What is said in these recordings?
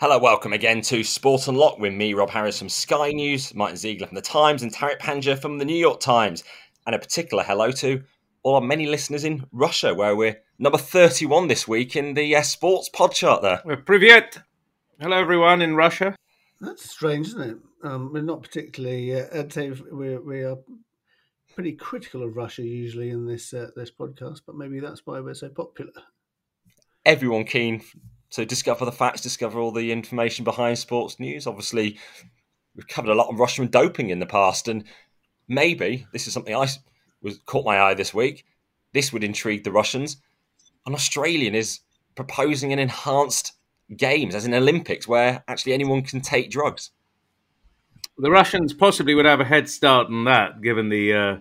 Hello, welcome again to Sport Unlocked with me, Rob Harris from Sky News, Martyn Ziegler from The Times, and Tariq Panja from The New York Times. And a particular hello to all our many listeners in Russia, where we're number 31 this week in the uh, sports pod chart there. Well, Privyet. Hello, everyone in Russia. That's strange, isn't it? Um, we're not particularly, uh, I'd say we're, we are pretty critical of Russia usually in this uh, this podcast, but maybe that's why we're so popular. Everyone keen to discover the facts, discover all the information behind sports news. Obviously, we've covered a lot of Russian doping in the past, and maybe this is something I was caught my eye this week. This would intrigue the Russians. An Australian is proposing an enhanced games, as in Olympics, where actually anyone can take drugs. The Russians possibly would have a head start on that, given the uh,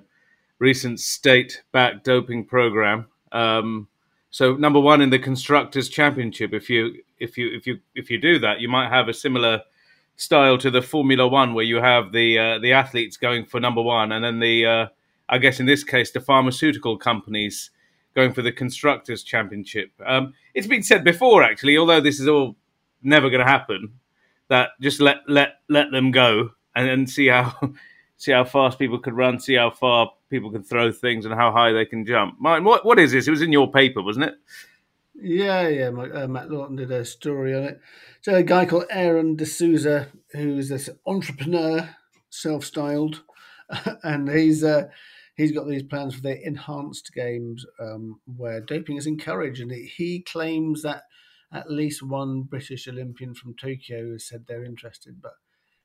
recent state-backed doping program. Um, so number one in the constructors championship, if you if you if you if you do that, you might have a similar style to the Formula One, where you have the uh, the athletes going for number one, and then the uh, I guess in this case the pharmaceutical companies going for the constructors championship. Um, it's been said before, actually, although this is all never going to happen, that just let let let them go and then see how see how fast people could run, see how far people can throw things, and how high they can jump. Martyn, what what is this? It was in your paper, wasn't it? Yeah, yeah. uh, Matt Lawton did a story on it. So a guy called Aron D'Souza, who's this entrepreneur, self-styled, and he's uh, he's got these plans for the enhanced games um, where doping is encouraged, and he claims that at least one British Olympian from Tokyo has said they're interested, but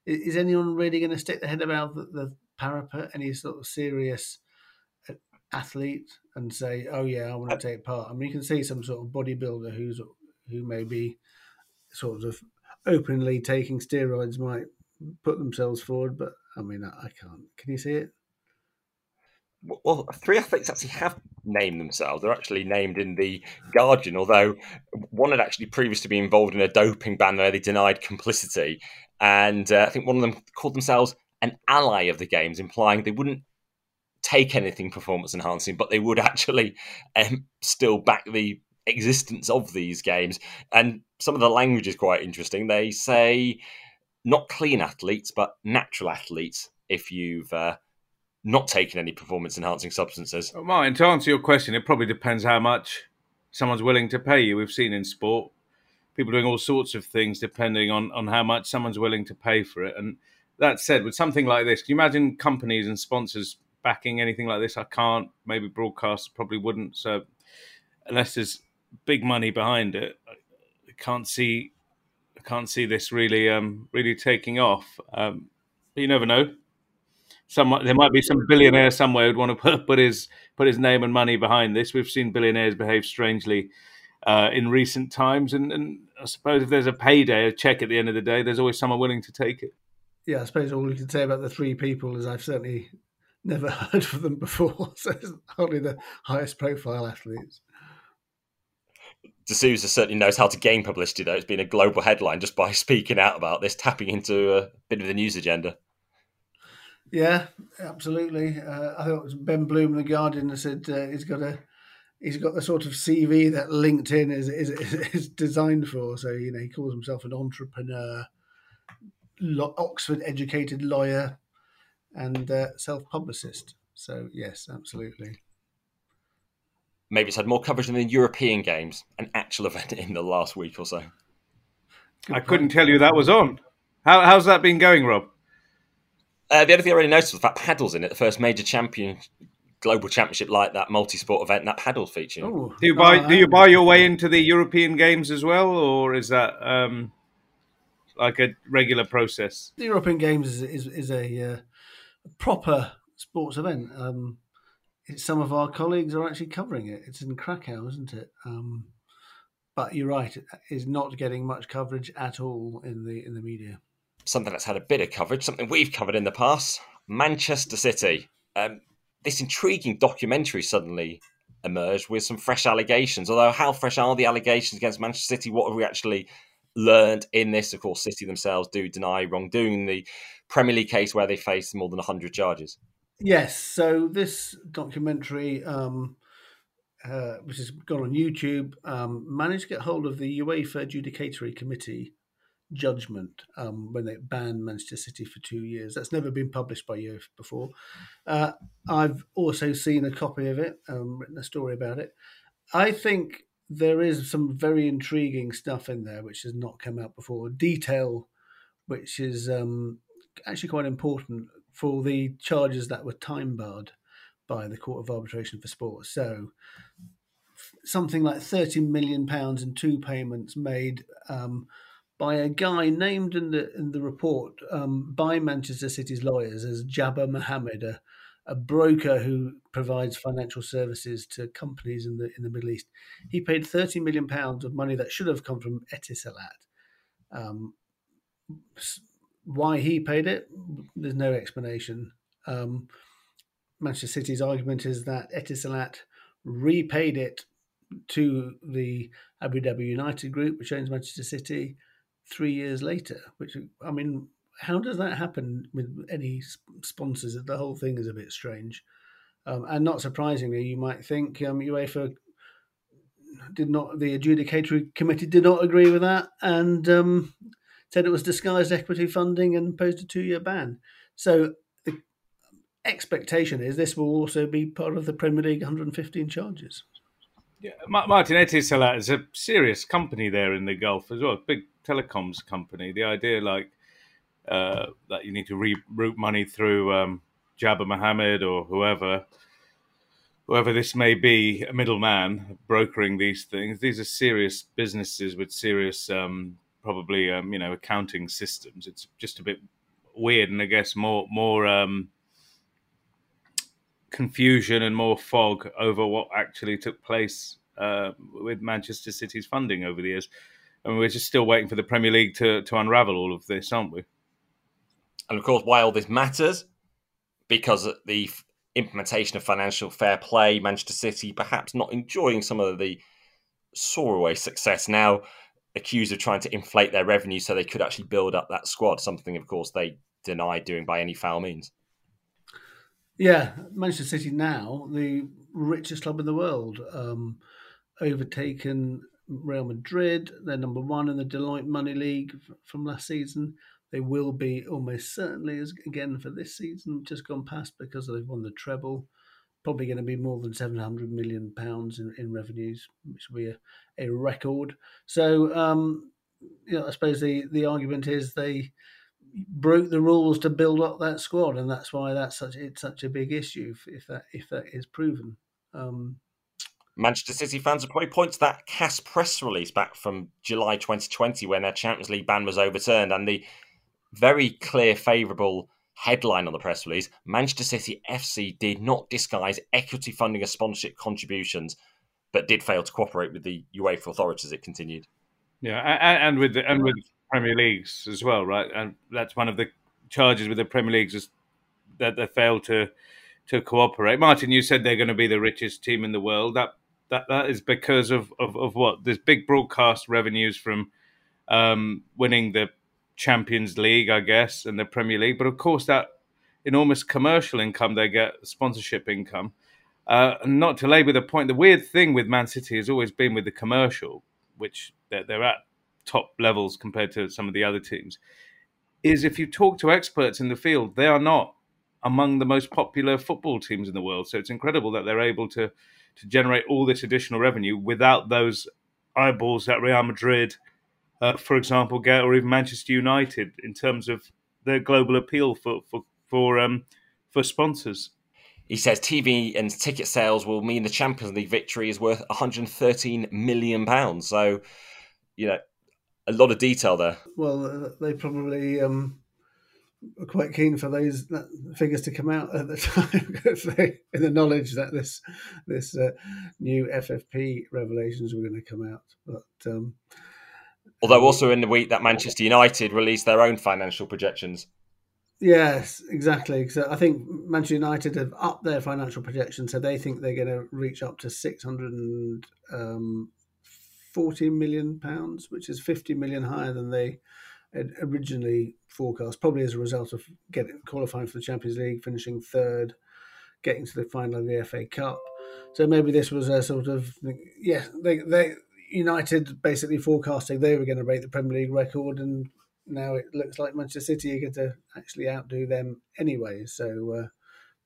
is anyone really going to stick their head about the, the parapet? Any sort of serious uh, athlete and say, "Oh yeah, I want to take part." I mean, you can see some sort of bodybuilder who's who may be sort of openly taking steroids might put themselves forward, but I mean, I, I can't. Can you see it? Well, three athletes actually have named themselves. They're actually named in the Guardian, although one had actually previously been involved in a doping ban where they denied complicity and uh, I think one of them called themselves an ally of the games, implying they wouldn't take anything performance enhancing, but they would actually um, still back the existence of these games. And some of the language is quite interesting. They say not clean athletes, but natural athletes. If you've uh, not taken any performance enhancing substances, well, Martyn, to answer your question, it probably depends how much someone's willing to pay you. We've seen in sport people doing all sorts of things depending on, on how much someone's willing to pay for it. And that said, with something like this, can you imagine companies and sponsors backing anything like this? I can't. Maybe broadcasters probably wouldn't. So unless there's big money behind it, I can't see. I can't see this really, um, really taking off. Um, but you never know. Some there might be some billionaire somewhere who'd want to put, put his put his name and money behind this. We've seen billionaires behave strangely uh, in recent times. And, and, I suppose if there's a payday, a check at the end of the day, there's always someone willing to take it. Yeah, I suppose all you can say about the three people is I've certainly never heard of them before. So it's hardly the highest profile athletes. D'Souza certainly knows how to gain publicity, though. It's been a global headline just by speaking out about this, tapping into a bit of the news agenda. Yeah, absolutely. Uh, I thought it was Ben Bloom, the Guardian, that said uh, he's got a he's got the sort of CV that LinkedIn is, is, is designed for. So you know, he calls himself an entrepreneur, Oxford educated lawyer, and uh, self publicist. So yes, absolutely. Maybe it's had more coverage than the European Games, an actual event in the last week or so. Good I point. couldn't tell you that was on. How, how's that been going, Rob? Uh, the other thing I really noticed was that paddles in it, the first major champion global championship like that multi-sport event that paddle feature. Ooh. Do you buy oh, do you buy your way into the European games as well, or is that um, like a regular process? The European Games is is, is a uh, proper sports event. Um, some of our colleagues are actually covering it. It's in Krakow, isn't it? Um, but you're right; it is not getting much coverage at all in the in the media. Something that's had a bit of coverage, something we've covered in the past. Manchester City. Um, this intriguing documentary suddenly emerged with some fresh allegations. Although, how fresh are the allegations against Manchester City? What have we actually learned in this? Of course, City themselves do deny wrongdoing in the Premier League case where they faced more than 100 charges. Yes. So, this documentary, um, uh, which has gone on YouTube, um, managed to get hold of the UEFA Adjudicatory Committee judgment um, when they banned Manchester City for two years. That's never been published by UEFA before. Uh, I've also seen a copy of it, um, written a story about it. I think there is some very intriguing stuff in there which has not come out before. Detail, which is um, actually quite important for the charges that were time barred by the Court of Arbitration for Sport. So something like 30 million pounds in two payments made um, by a guy named in the in the report um, by Manchester City's lawyers as Jabbar Mohammed, a, a broker who provides financial services to companies in the in the Middle East. He paid 30 million pounds of money that should have come from Etisalat. Um, why he paid it, there's no explanation. Um, Manchester City's argument is that Etisalat repaid it to the Abu Dhabi United Group, which owns Manchester City, three years later. Which I mean, how does that happen with any sponsors? The whole thing is a bit strange. Um, and not surprisingly, you might think um, UEFA did not, the adjudicatory committee did not agree with that and um, said it was disguised equity funding and imposed a two year ban. So the expectation is this will also be part of the Premier League 115 charges. Yeah, Martyn Etisalat is a serious company there in the Gulf as well, big telecoms company. The idea, like, uh, that you need to reroute money through um, Jabbar Mohammed or whoever, whoever this may be, a middleman brokering these things. These are serious businesses with serious, um, probably, um, you know, accounting systems. It's just a bit weird, and I guess more more um, confusion and more fog over what actually took place uh, with Manchester City's funding over the years. And we're just still waiting for the Premier League to, to unravel all of this, aren't we? And of course, why all this matters, because the implementation of financial fair play, Manchester City perhaps not enjoying some of the away success now, accused of trying to inflate their revenue so they could actually build up that squad, something, of course, they denied doing by any foul means. Yeah, Manchester City now the richest club in the world, um, overtaken Real Madrid. They're number one in the Deloitte Money League from last season. They will be almost certainly as again for this season, just gone past because they've won the treble. Probably going to be more than seven hundred million pounds in, in revenues, which will be a, a record. So, um, you know, I suppose the the argument is they broke the rules to build up that squad, and that's why that's such it's such a big issue if that if that is proven. Um, Manchester City fans would probably point to that CAS press release back from July 2020 when their Champions League ban was overturned, and the very clear, favourable headline on the press release: Manchester City FC did not disguise equity funding or sponsorship contributions, but did fail to cooperate with the UEFA authorities. It continued. Yeah, and, with the, and with Premier Leagues as well, right? And that's one of the charges with the Premier Leagues is that they failed to to cooperate. Martyn, you said they're going to be the richest team in the world. That that that is because of of, of what? There's big broadcast revenues from um, winning the Champions League, I guess, and the Premier League, but of course that enormous commercial income they get, sponsorship income. Uh, not to labour the point, the weird thing with Man City has always been with the commercial, which they're, they're at top levels compared to some of the other teams, is if you talk to experts in the field, they are not among the most popular football teams in the world. So it's incredible that they're able to to generate all this additional revenue without those eyeballs that Real Madrid, uh, for example, get, or even Manchester United in terms of their global appeal for for for um, for sponsors. He says TV and ticket sales will mean the Champions League victory is worth 113 million pounds. So, you know, a lot of detail there. Well, uh, they probably um, were quite keen for those figures to come out at the time, they, in the knowledge that this this uh, new FFP revelations were going to come out. But um, although also in the week that Manchester United released their own financial projections. Yes, exactly. So I think Manchester United have upped their financial projections, so they think they're going to reach up to six hundred and um, 40 million pounds, which is 50 million higher than they originally forecast, probably as a result of getting qualifying for the Champions League, finishing third, getting to the final of the FA Cup. So maybe this was a sort of yeah, they they United basically forecasting they were going to break the Premier League record, and now it looks like Manchester City are going to actually outdo them anyway. So uh,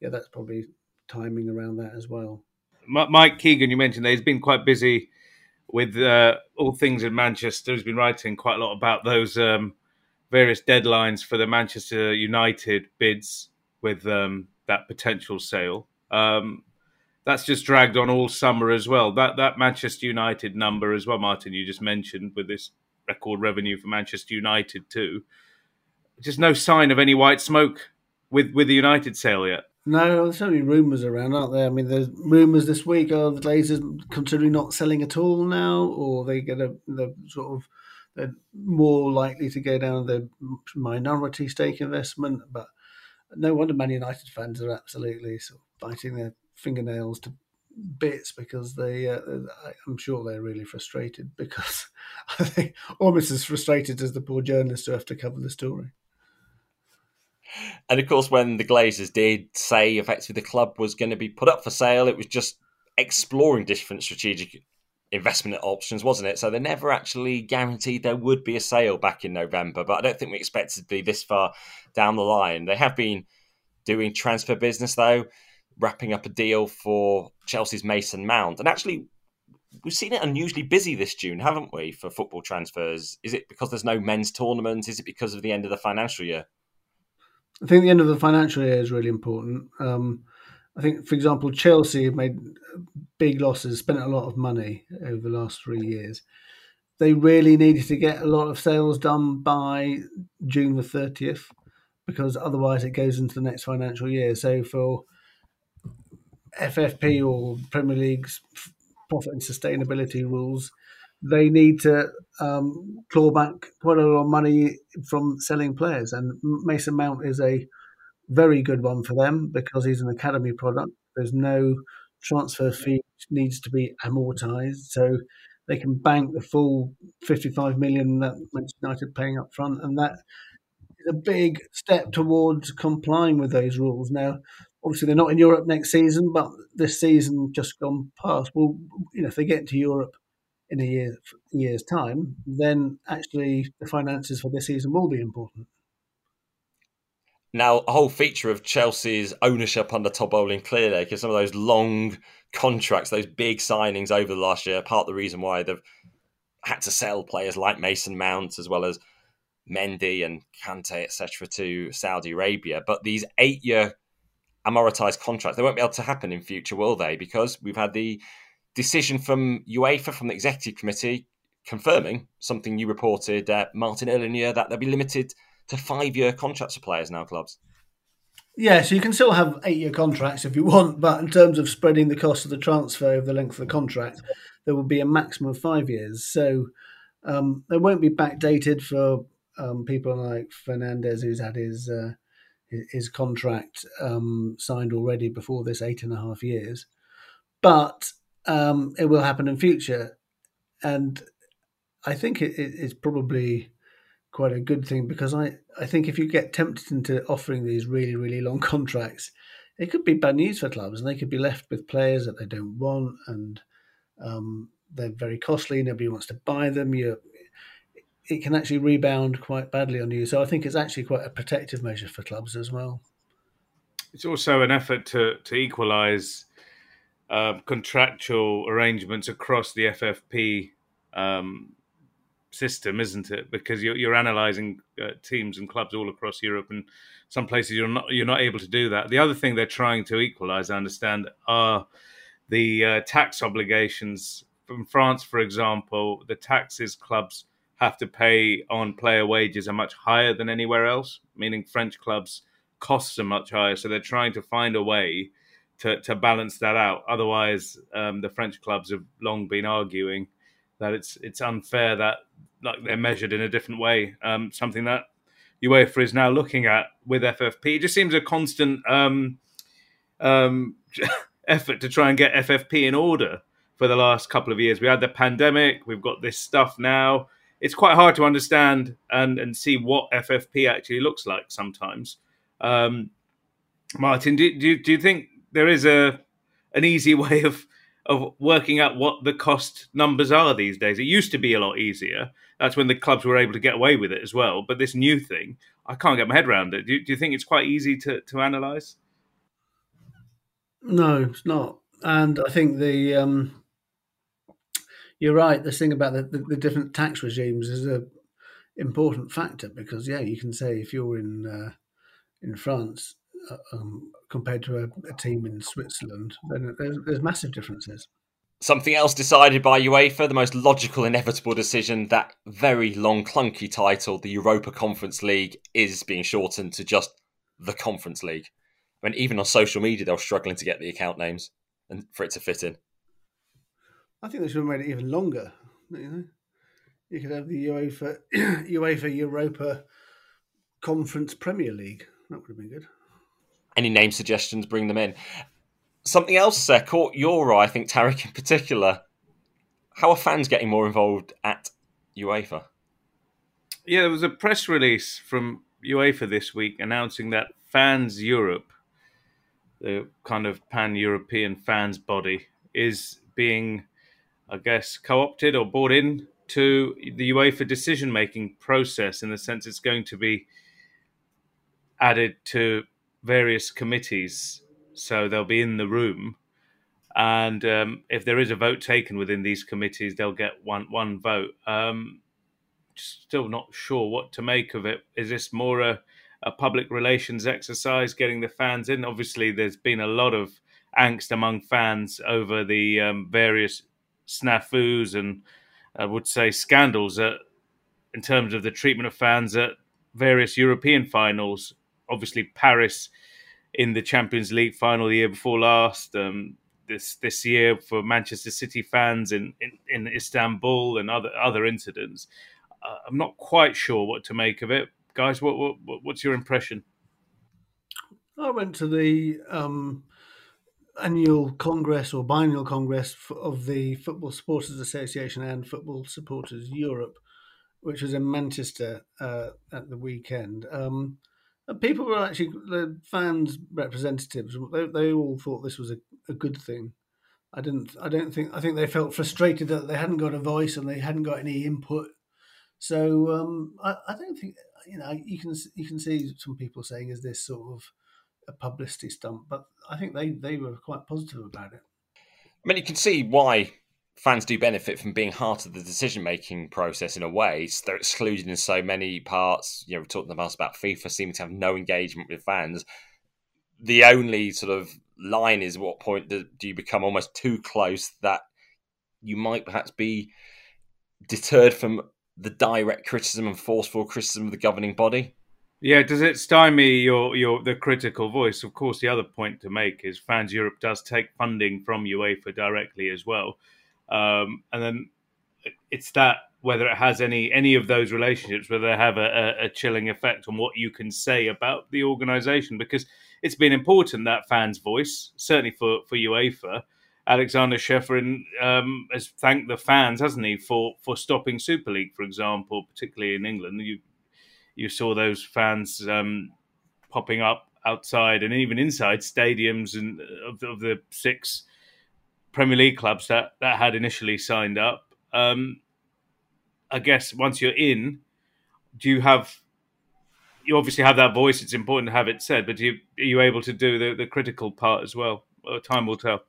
yeah, that's probably timing around that as well. Mike Keegan, you mentioned that he's been quite busy with uh, all things in Manchester. He's been writing quite a lot about those um, various deadlines for the Manchester United bids with um, that potential sale. Um, that's just dragged on all summer as well. That that Manchester United number as well, Martyn, you just mentioned with this record revenue for Manchester United too. Just no sign of any white smoke with with the United sale yet. No, there's only rumours around, aren't there? I mean, there's rumours this week. Are the Glazers considering not selling at all now, or they get a the sort of they're more likely to go down the minority stake investment? But no wonder Man United fans are absolutely sort of biting their fingernails to bits because they. Uh, I'm sure they're really frustrated because I think almost as frustrated as the poor journalists who have to cover the story. And of course, when the Glazers did say effectively the club was going to be put up for sale, it was just exploring different strategic investment options, wasn't it? So they never actually guaranteed there would be a sale back in November. But I don't think we expected to be this far down the line. They have been doing transfer business though, wrapping up a deal for Chelsea's Mason Mount, and actually. We've seen it unusually busy this June, haven't we, for football transfers? Is it because there's no men's tournament? Is it because of the end of the financial year? I think the end of the financial year is really important. Um, I think, for example, Chelsea have made big losses, spent a lot of money over the last three years. They really needed to get a lot of sales done by June the 30th because otherwise it goes into the next financial year. So for FFP or Premier League's profit and sustainability rules, they need to um, claw back quite a lot of money from selling players. And Mason Mount is a very good one for them because he's an academy product. There's no transfer fee needs to be amortized, so they can bank the full 55 million that Manchester United paying up front, and that is a big step towards complying with those rules. Now, obviously, they're not in Europe next season, but this season just gone past. Well, you know, if they get into Europe in a year, year's time, then actually the finances for this season will be important. Now, a whole feature of Chelsea's ownership under Todd Boehly clearly, because some of those long contracts, those big signings over the last year, part of the reason why they've had to sell players like Mason Mount as well as Mendy and Kante, etc., to Saudi Arabia. But these eight-year amortized contracts, they won't be able to happen in future, will they? Because we've had the decision from UEFA, from the executive committee, confirming something you reported, uh, Martyn, earlier in the year, that they'll be limited to five year contracts for players now, clubs. Yeah, so you can still have eight year contracts if you want, but in terms of spreading the cost of the transfer over the length of the contract, there will be a maximum of five years. So um, they won't be backdated for um, people like Fernandez, who's had his uh, his contract um, signed already before this eight and a half years. But um, it will happen in future, and I think it, it's probably quite a good thing because I, I think if you get tempted into offering these really, really long contracts, it could be bad news for clubs and they could be left with players that they don't want and um, they're very costly. Nobody wants to buy them. You, it can actually rebound quite badly on you. So I think it's actually quite a protective measure for clubs as well. It's also an effort to to equalise contractual arrangements across the FFP um, system, isn't it? Because you're, you're analysing uh, teams and clubs all across Europe, and some places you're not you're not able to do that. The other thing they're trying to equalise, I understand, are the uh, tax obligations. From France, for example, the taxes clubs have to pay on player wages are much higher than anywhere else, meaning French clubs' costs are much higher. So they're trying to find a way to, to balance that out. Otherwise, um, the French clubs have long been arguing that it's it's unfair that like they're measured in a different way. Um, something that UEFA is now looking at with FFP. It just seems a constant um, um, effort to try and get FFP in order for the last couple of years. We had the pandemic. We've got this stuff now. It's quite hard to understand and and see what FFP actually looks like sometimes. Um, Martyn, do, do do you think there is a an easy way of of working out what the cost numbers are these days. It used to be a lot easier. That's when the clubs were able to get away with it as well. But this new thing, I can't get my head around it. Do, do you think it's quite easy to, to analyse? No, it's not. And I think the um, you're right. This thing about the, the, the, different tax regimes is a important factor because yeah, you can say if you're in uh, in France um, compared to a, a, team in Switzerland, then there's, there's massive differences. Something else decided by UEFA, the most logical, inevitable decision that very long, clunky title, the Europa Conference League, is being shortened to just the Conference League. I mean, even on social media, they're struggling to get the account names and for it to fit in. I think they should have made it even longer. You know, you could have the UEFA UEFA Europa Conference Premier League. That would have been good. Any name suggestions? Bring them in. Something else uh, caught your eye, I think, Tariq in particular. How are fans getting more involved at UEFA? Yeah, there was a press release from UEFA this week announcing that Fans Europe, the kind of pan European fans body, is being, I guess, co opted or brought in to the UEFA decision making process in the sense it's going to be added to various committees so they'll be in the room. And um, if there is a vote taken within these committees, they'll get one one vote. Um, still not sure what to make of it. Is this more a, a public relations exercise, getting the fans in? Obviously, there's been a lot of angst among fans over the um, various snafus and I would say scandals at, in terms of the treatment of fans at various European finals. Obviously, Paris in the Champions League final the year before last. Um, this this year for Manchester City fans in, in, in Istanbul and other other incidents. Uh, I'm not quite sure what to make of it, guys. What, what what's your impression? I went to the um, annual congress or biennial congress of the Football Supporters Association and Football Supporters Europe, which was in Manchester uh, at the weekend. Um, people were actually the fans representatives. They, they all thought this was a, a good thing. I didn't. I don't think. I think they felt frustrated that they hadn't got a voice and they hadn't got any input. So um, I, I don't think you know. You can you can see some people saying, "Is this sort of a publicity stunt?" But I think they they were quite positive about it. I mean, you can see why fans do benefit from being part of the decision making process in a way. They're excluded in so many parts. You know, we've talked in the past about FIFA seeming to have no engagement with fans. The only sort of line is what point do, do you become almost too close that you might perhaps be deterred from the direct criticism and forceful criticism of the governing body? Yeah, does it stymie your your the critical voice? Of course, the other point to make is Fans Europe does take funding from UEFA directly as well. Um, and then it's that whether it has any any of those relationships, whether they have a, a, chilling effect on what you can say about the organisation, because it's been important that fans' voice, certainly for for UEFA. Aleksander Ceferin um, has thanked the fans, hasn't he, for for stopping Super League, for example, particularly in England. You you saw those fans um, popping up outside and even inside stadiums and of, of the six Premier League clubs that, that had initially signed up. Um, I guess once you're in, do you have? You obviously have that voice. It's important to have it said, but you, are you able to do the, the critical part as well? well? Time will tell.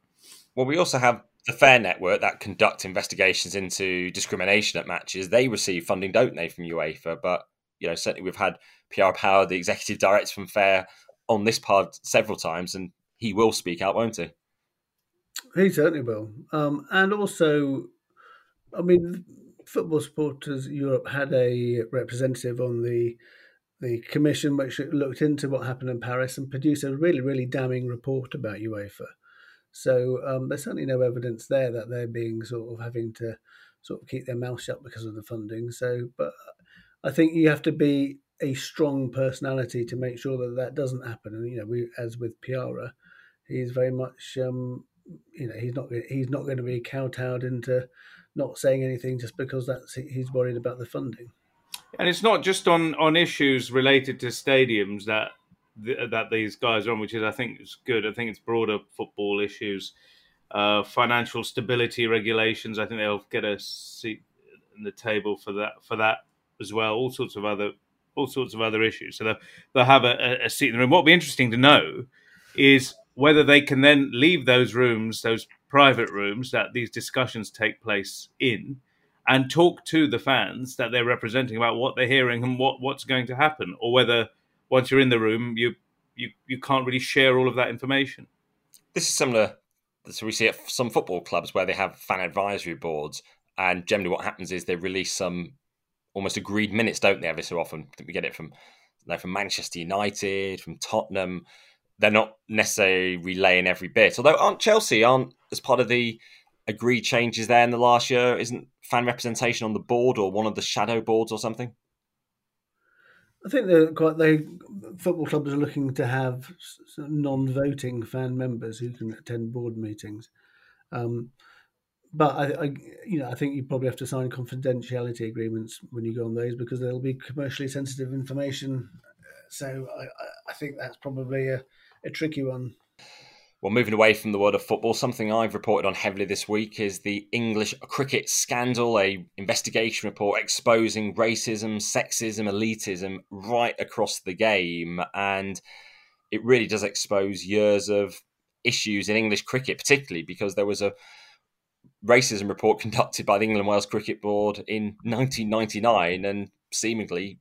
Well, we also have the Fare Network that conduct investigations into discrimination at matches. They receive funding, don't they, from UEFA? But you know, certainly we've had Piara Powar, the executive director from Fair, on this pod several times, and he will speak out, won't he? He certainly will. Um, and also, I mean, Football Supporters Europe had a representative on the the commission which looked into what happened in Paris and produced a really, really damning report about UEFA. So um, there's certainly no evidence there that they're being sort of having to sort of keep their mouth shut because of the funding. So, but I think you have to be a strong personality to make sure that that doesn't happen. And you know, we as with Piara, he's very much um, you know he's not he's not going to be kowtowed into not saying anything just because that's he's worried about the funding. And it's not just on on issues related to stadiums that that these guys are on, which is I think is good. I think it's broader football issues. uh, financial stability regulations. I think they'll get a seat in the table for that for that as well. All sorts of other all sorts of other issues. So they'll, they'll have a, a seat in the room. What will be interesting to know is whether they can then leave those rooms, those private rooms that these discussions take place in, and talk to the fans that they're representing about what they're hearing and what, what's going to happen, or whether once you're in the room, you you you can't really share all of that information. This is similar. So we see at some football clubs where they have fan advisory boards, and generally what happens is they release some almost agreed minutes, don't they? Every so often, we get it from you know, from Manchester United, from Tottenham. They're not necessarily relaying every bit. Although aren't Chelsea aren't as part of the agreed changes there in the last year? Isn't fan representation on the board or one of the shadow boards or something? I think they're quite. They football clubs are looking to have non-voting fan members who can attend board meetings. Um, but I, I, you know, I think you probably have to sign confidentiality agreements when you go on those because there'll be commercially sensitive information. So I, I think that's probably a, a tricky one. Well, moving away from the world of football, something I've reported on heavily this week is the English cricket scandal, a investigation report exposing racism, sexism, elitism right across the game, and it really does expose years of issues in English cricket, particularly because there was a racism report conducted by the England Wales Cricket Board in 1999, and seemingly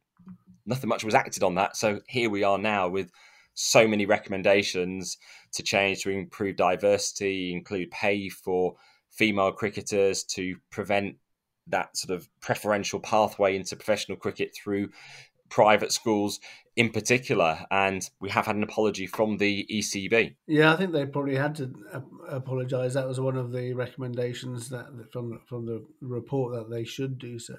nothing much was acted on that. So here we are now with so many recommendations to change to improve diversity, include pay for female cricketers to prevent that sort of preferential pathway into professional cricket through private schools in particular. And we have had an apology from the ECB. Yeah, I think they probably had to apologise. That was one of the recommendations that from from the report that they should do so,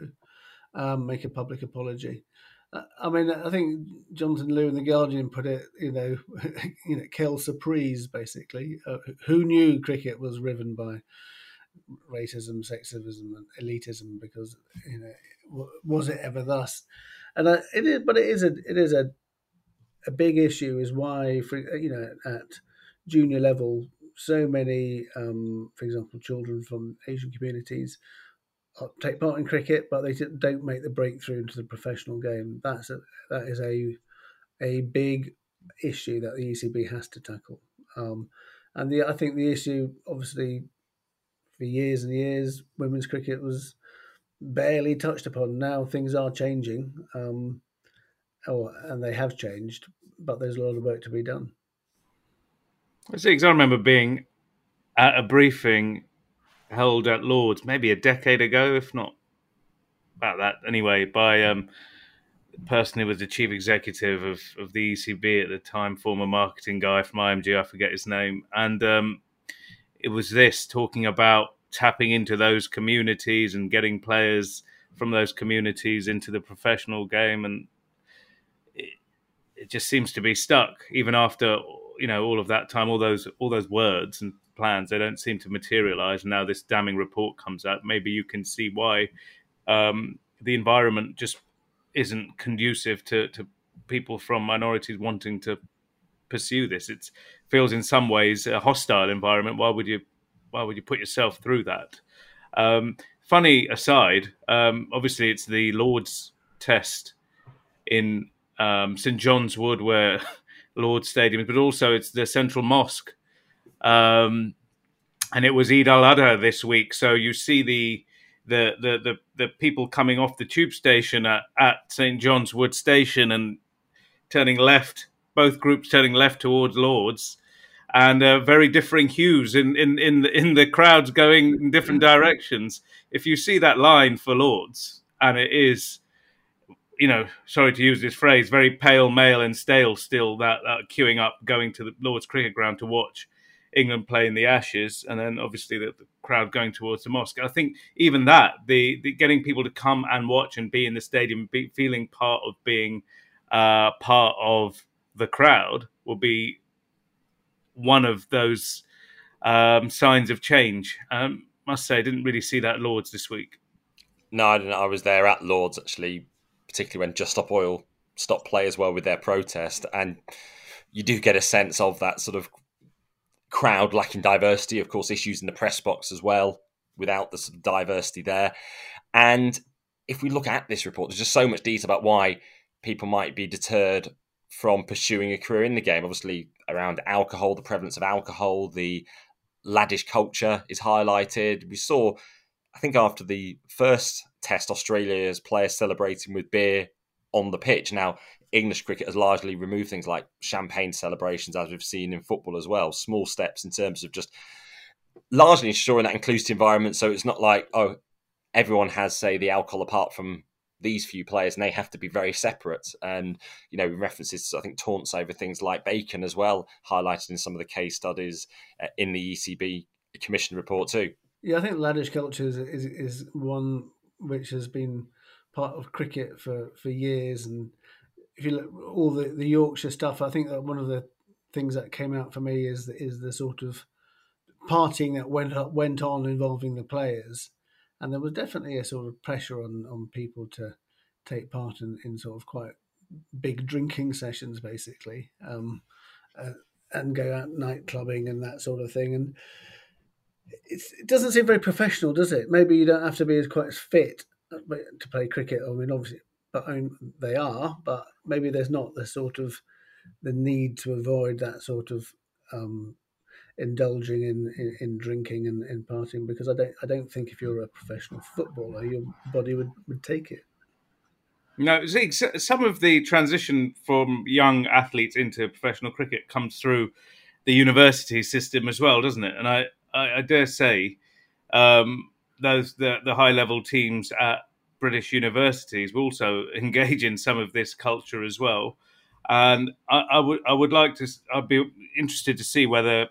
um, make a public apology. I mean, I think Jonathan Liew in the Guardian put it, you know, you know, quelle surprise, basically. Uh, who knew cricket was riven by racism, sexism, and elitism? Because you know, was it ever thus? And uh, it is, but it is a it is a a big issue. Is why, for you know, at junior level, so many, um, for example, children from Asian communities take part in cricket, but they don't make the breakthrough into the professional game. That's a that is a a big issue that the ECB has to tackle. Um, and the I think the issue, obviously, for years and years, women's cricket was barely touched upon. Now things are changing, um, oh, and they have changed, but there's a lot of work to be done. I see. Because I remember being at a briefing held at Lords maybe a decade ago, if not about that anyway, by um, the person who was the chief executive of, of the ECB at the time, former marketing guy from IMG, I forget his name. And um, it was this talking about tapping into those communities and getting players from those communities into the professional game. And it, it just seems to be stuck even after you know all of that time all those all those words and plans. They don't seem to materialize. Now this damning report comes out. Maybe you can see why um, the environment just isn't conducive to, to people from minorities wanting to pursue this. It feels in some ways a hostile environment. Why would you? Why would you put yourself through that? Um, funny aside, um, obviously it's the Lord's test in um, St John's Wood, where Lord's Stadium, is, but also it's the Central Mosque um, and it was Eid al Adha this week, so you see the the, the the the people coming off the tube station at, at St John's Wood Station and turning left. Both groups turning left towards Lords, and uh, very differing hues in in in the, in the crowds going in different directions. If you see that line for Lords, and it is you know, sorry to use this phrase, very pale male and stale still that, that queuing up going to the Lord's cricket ground to watch England playing the Ashes, and then obviously the, the, crowd going towards the mosque. I think even that, the, the, getting people to come and watch and be in the stadium, be, feeling part of being uh, part of the crowd, will be one of those um, signs of change. Um, must say, I didn't really see that Lords this week. No, I didn't. I was there at Lords actually, particularly when Just Stop Oil stopped play as well with their protest, and you do get a sense of that sort of crowd lacking diversity, of course, issues in the press box as well, without the sort of diversity there. And if we look at this report, there's just so much detail about why people might be deterred from pursuing a career in the game. Obviously, around alcohol, the prevalence of alcohol, the laddish culture is highlighted. We saw, I think, after the first test, Australia's players celebrating with beer on the pitch. Now, English cricket has largely removed things like champagne celebrations, as we've seen in football as well. Small steps in terms of just largely ensuring that inclusive environment. So it's not like, oh, everyone has, say, the alcohol apart from these few players, and they have to be very separate. And you know, references, I think, taunts over things like bacon as well, highlighted in some of the case studies uh, in the ECB Commission report too. Yeah, I think laddish culture is, is, is one which has been part of cricket for, for years, and if you look all the, the Yorkshire stuff, I think that one of the things that came out for me is is the sort of partying that went up, went on involving the players, and there was definitely a sort of pressure on on people to take part in, in sort of quite big drinking sessions, basically, um, uh, and go out night clubbing and that sort of thing, and. it doesn't seem very professional, does it? Maybe you don't have to be as quite as fit uh, to play cricket. I mean, obviously, but they are, but maybe there's not the sort of the need to avoid that sort of um, indulging in, in, in, drinking and in partying because I don't I don't think if you're a professional footballer your body would, would take it. No, some of the transition from young athletes into professional cricket comes through the university system as well, doesn't it? And I, I, I dare say um, those the, the high level teams at British universities will also engage in some of this culture as well. And I, I would I would like to I'd be interested to see whether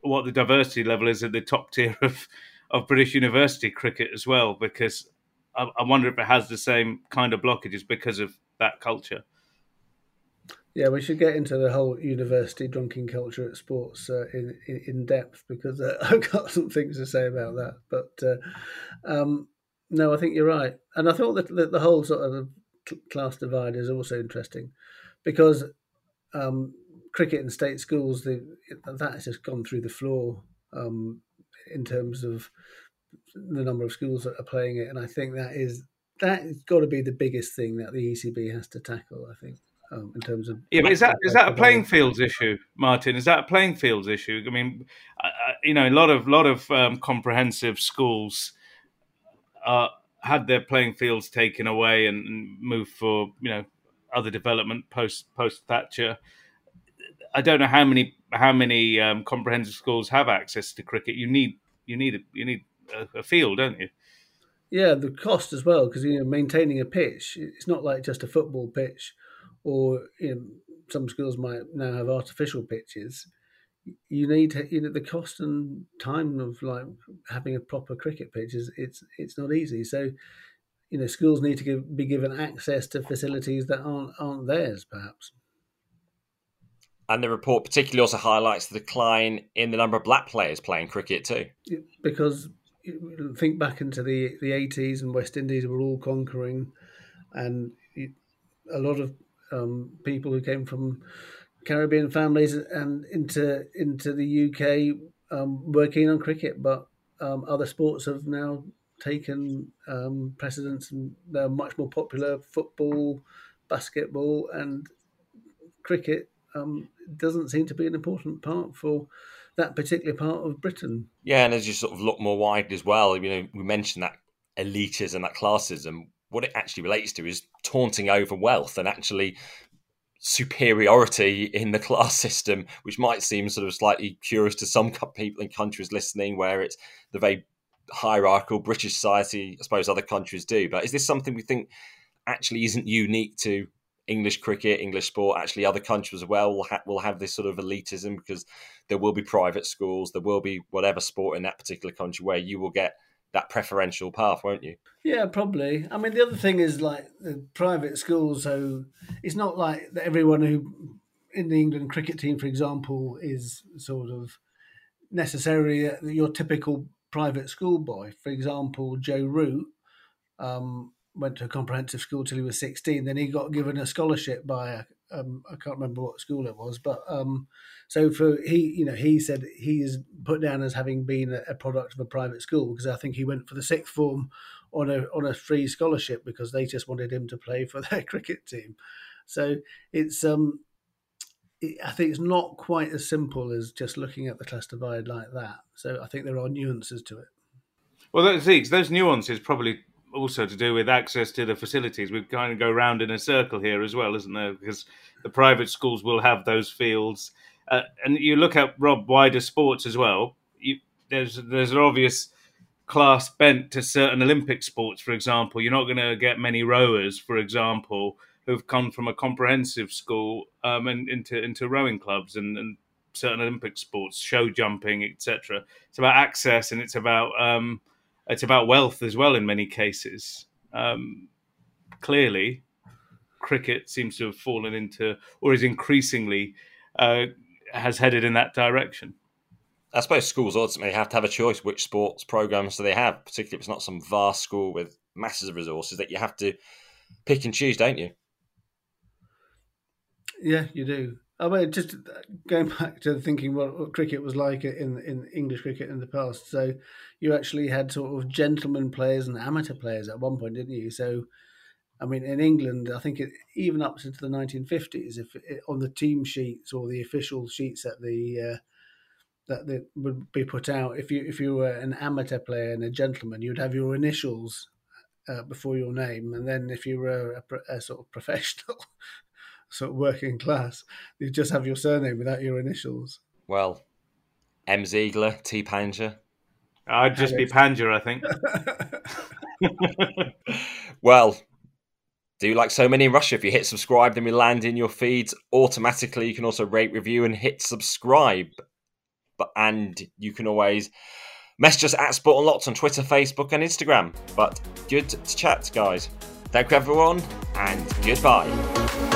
what the diversity level is at the top tier of of British university cricket as well, because I, I wonder if it has the same kind of blockages because of that culture. Yeah, we should get into the whole university drinking culture at sports uh, in, in, depth because uh, I've got some things to say about that. But uh, um, no, I think you're right, and I thought that the, the whole sort of class divide is also interesting because um, cricket in state schools the, that has just gone through the floor um, in terms of the number of schools that are playing it, and I think that is that's got to be the biggest thing that the ECB has to tackle. I think. Um, in terms of yeah, but is that is that a playing fields issue, Martyn? Is that a playing fields issue? I mean, I, I, you know, a lot of lot of um, comprehensive schools uh, had their playing fields taken away and, moved for you know other development post post Thatcher. I don't know how many how many um, comprehensive schools have access to cricket. You need you need a, you need a, a field, don't you? Yeah, the cost as well because you know maintaining a pitch. It's not like just a football pitch, or you know, some schools might now have artificial pitches you need to, you know the cost and time of like having a proper cricket pitch is it's it's not easy. So you know schools need to give, be given access to facilities that aren't aren't theirs perhaps. And the report particularly also highlights the decline in the number of black players playing cricket too. Because think back into the the eighties and West Indies were all conquering, and a lot of um, people who came from Caribbean families and into into the UK um, working on cricket, but um, other sports have now taken um, precedence and they're much more popular. Football, basketball, and cricket um, doesn't seem to be an important part for that particular part of Britain. Yeah, and as you sort of look more wide as well, you know, we mentioned that elitism, that classism. What it actually relates to is taunting over wealth and actually superiority in the class system, which might seem sort of slightly curious to some people in countries listening, where it's the very hierarchical British society. I suppose other countries do, but is this something we think actually isn't unique to English cricket, English sport? Actually, other countries as well will, ha- will have this sort of elitism because there will be private schools, there will be whatever sport in that particular country where you will get that preferential path, won't you? Yeah, probably. I mean, the other thing is like the private schools. So it's not like everyone who in the England cricket team, for example, is sort of necessarily your typical private school boy. For example, Joe Root um, went to a comprehensive school till he was 16. Then he got given a scholarship by a, um, I can't remember what school it was, but um, so for he, you know, he said he is put down as having been a, a, product of a private school because I think he went for the sixth form on a on a free scholarship because they just wanted him to play for their cricket team. So it's um, it, I think it's not quite as simple as just looking at the class divide like that. So I think there are nuances to it. Well, those those nuances probably also to do with access to the facilities. We kind of go round in a circle here as well, isn't there? Because the private schools will have those fields, uh, and you look at Rob wider sports as well. You, there's there's an obvious class bent to certain Olympic sports. For example, you're not going to get many rowers, for example, who've come from a comprehensive school um, and into into rowing clubs and, and certain Olympic sports, show jumping, etc. It's about access and it's about um, it's about wealth as well in many cases. Um, clearly, cricket seems to have fallen into, or is increasingly uh, has headed in that direction. I suppose schools ultimately have to have a choice which sports programs do they have, particularly if it's not some vast school with masses of resources that you have to pick and choose, don't you? Yeah, you do. I mean, just going back to thinking what, what, cricket was like in in English cricket in the past. So, you actually had sort of gentlemen players and amateur players at one point, didn't you? So, I mean, in England, I think it, even up into the 1950s, if it, on the team sheets or the official sheets that the uh, that, that would be put out, if you if you were an amateur player and a gentleman, you'd have your initials uh, before your name, and then if you were a, a sort of professional sort of working class. You just have your surname without your initials. Well, M. Ziegler, T. Panja. I'd just be Panja, I think. well, do like so many in Russia, if you hit subscribe, then we land in your feeds automatically. You can also rate, review, and hit subscribe. But and you can always message us at Sport Unlocked on Twitter, Facebook, and Instagram. But good to chat, guys. Thank you, everyone, and goodbye.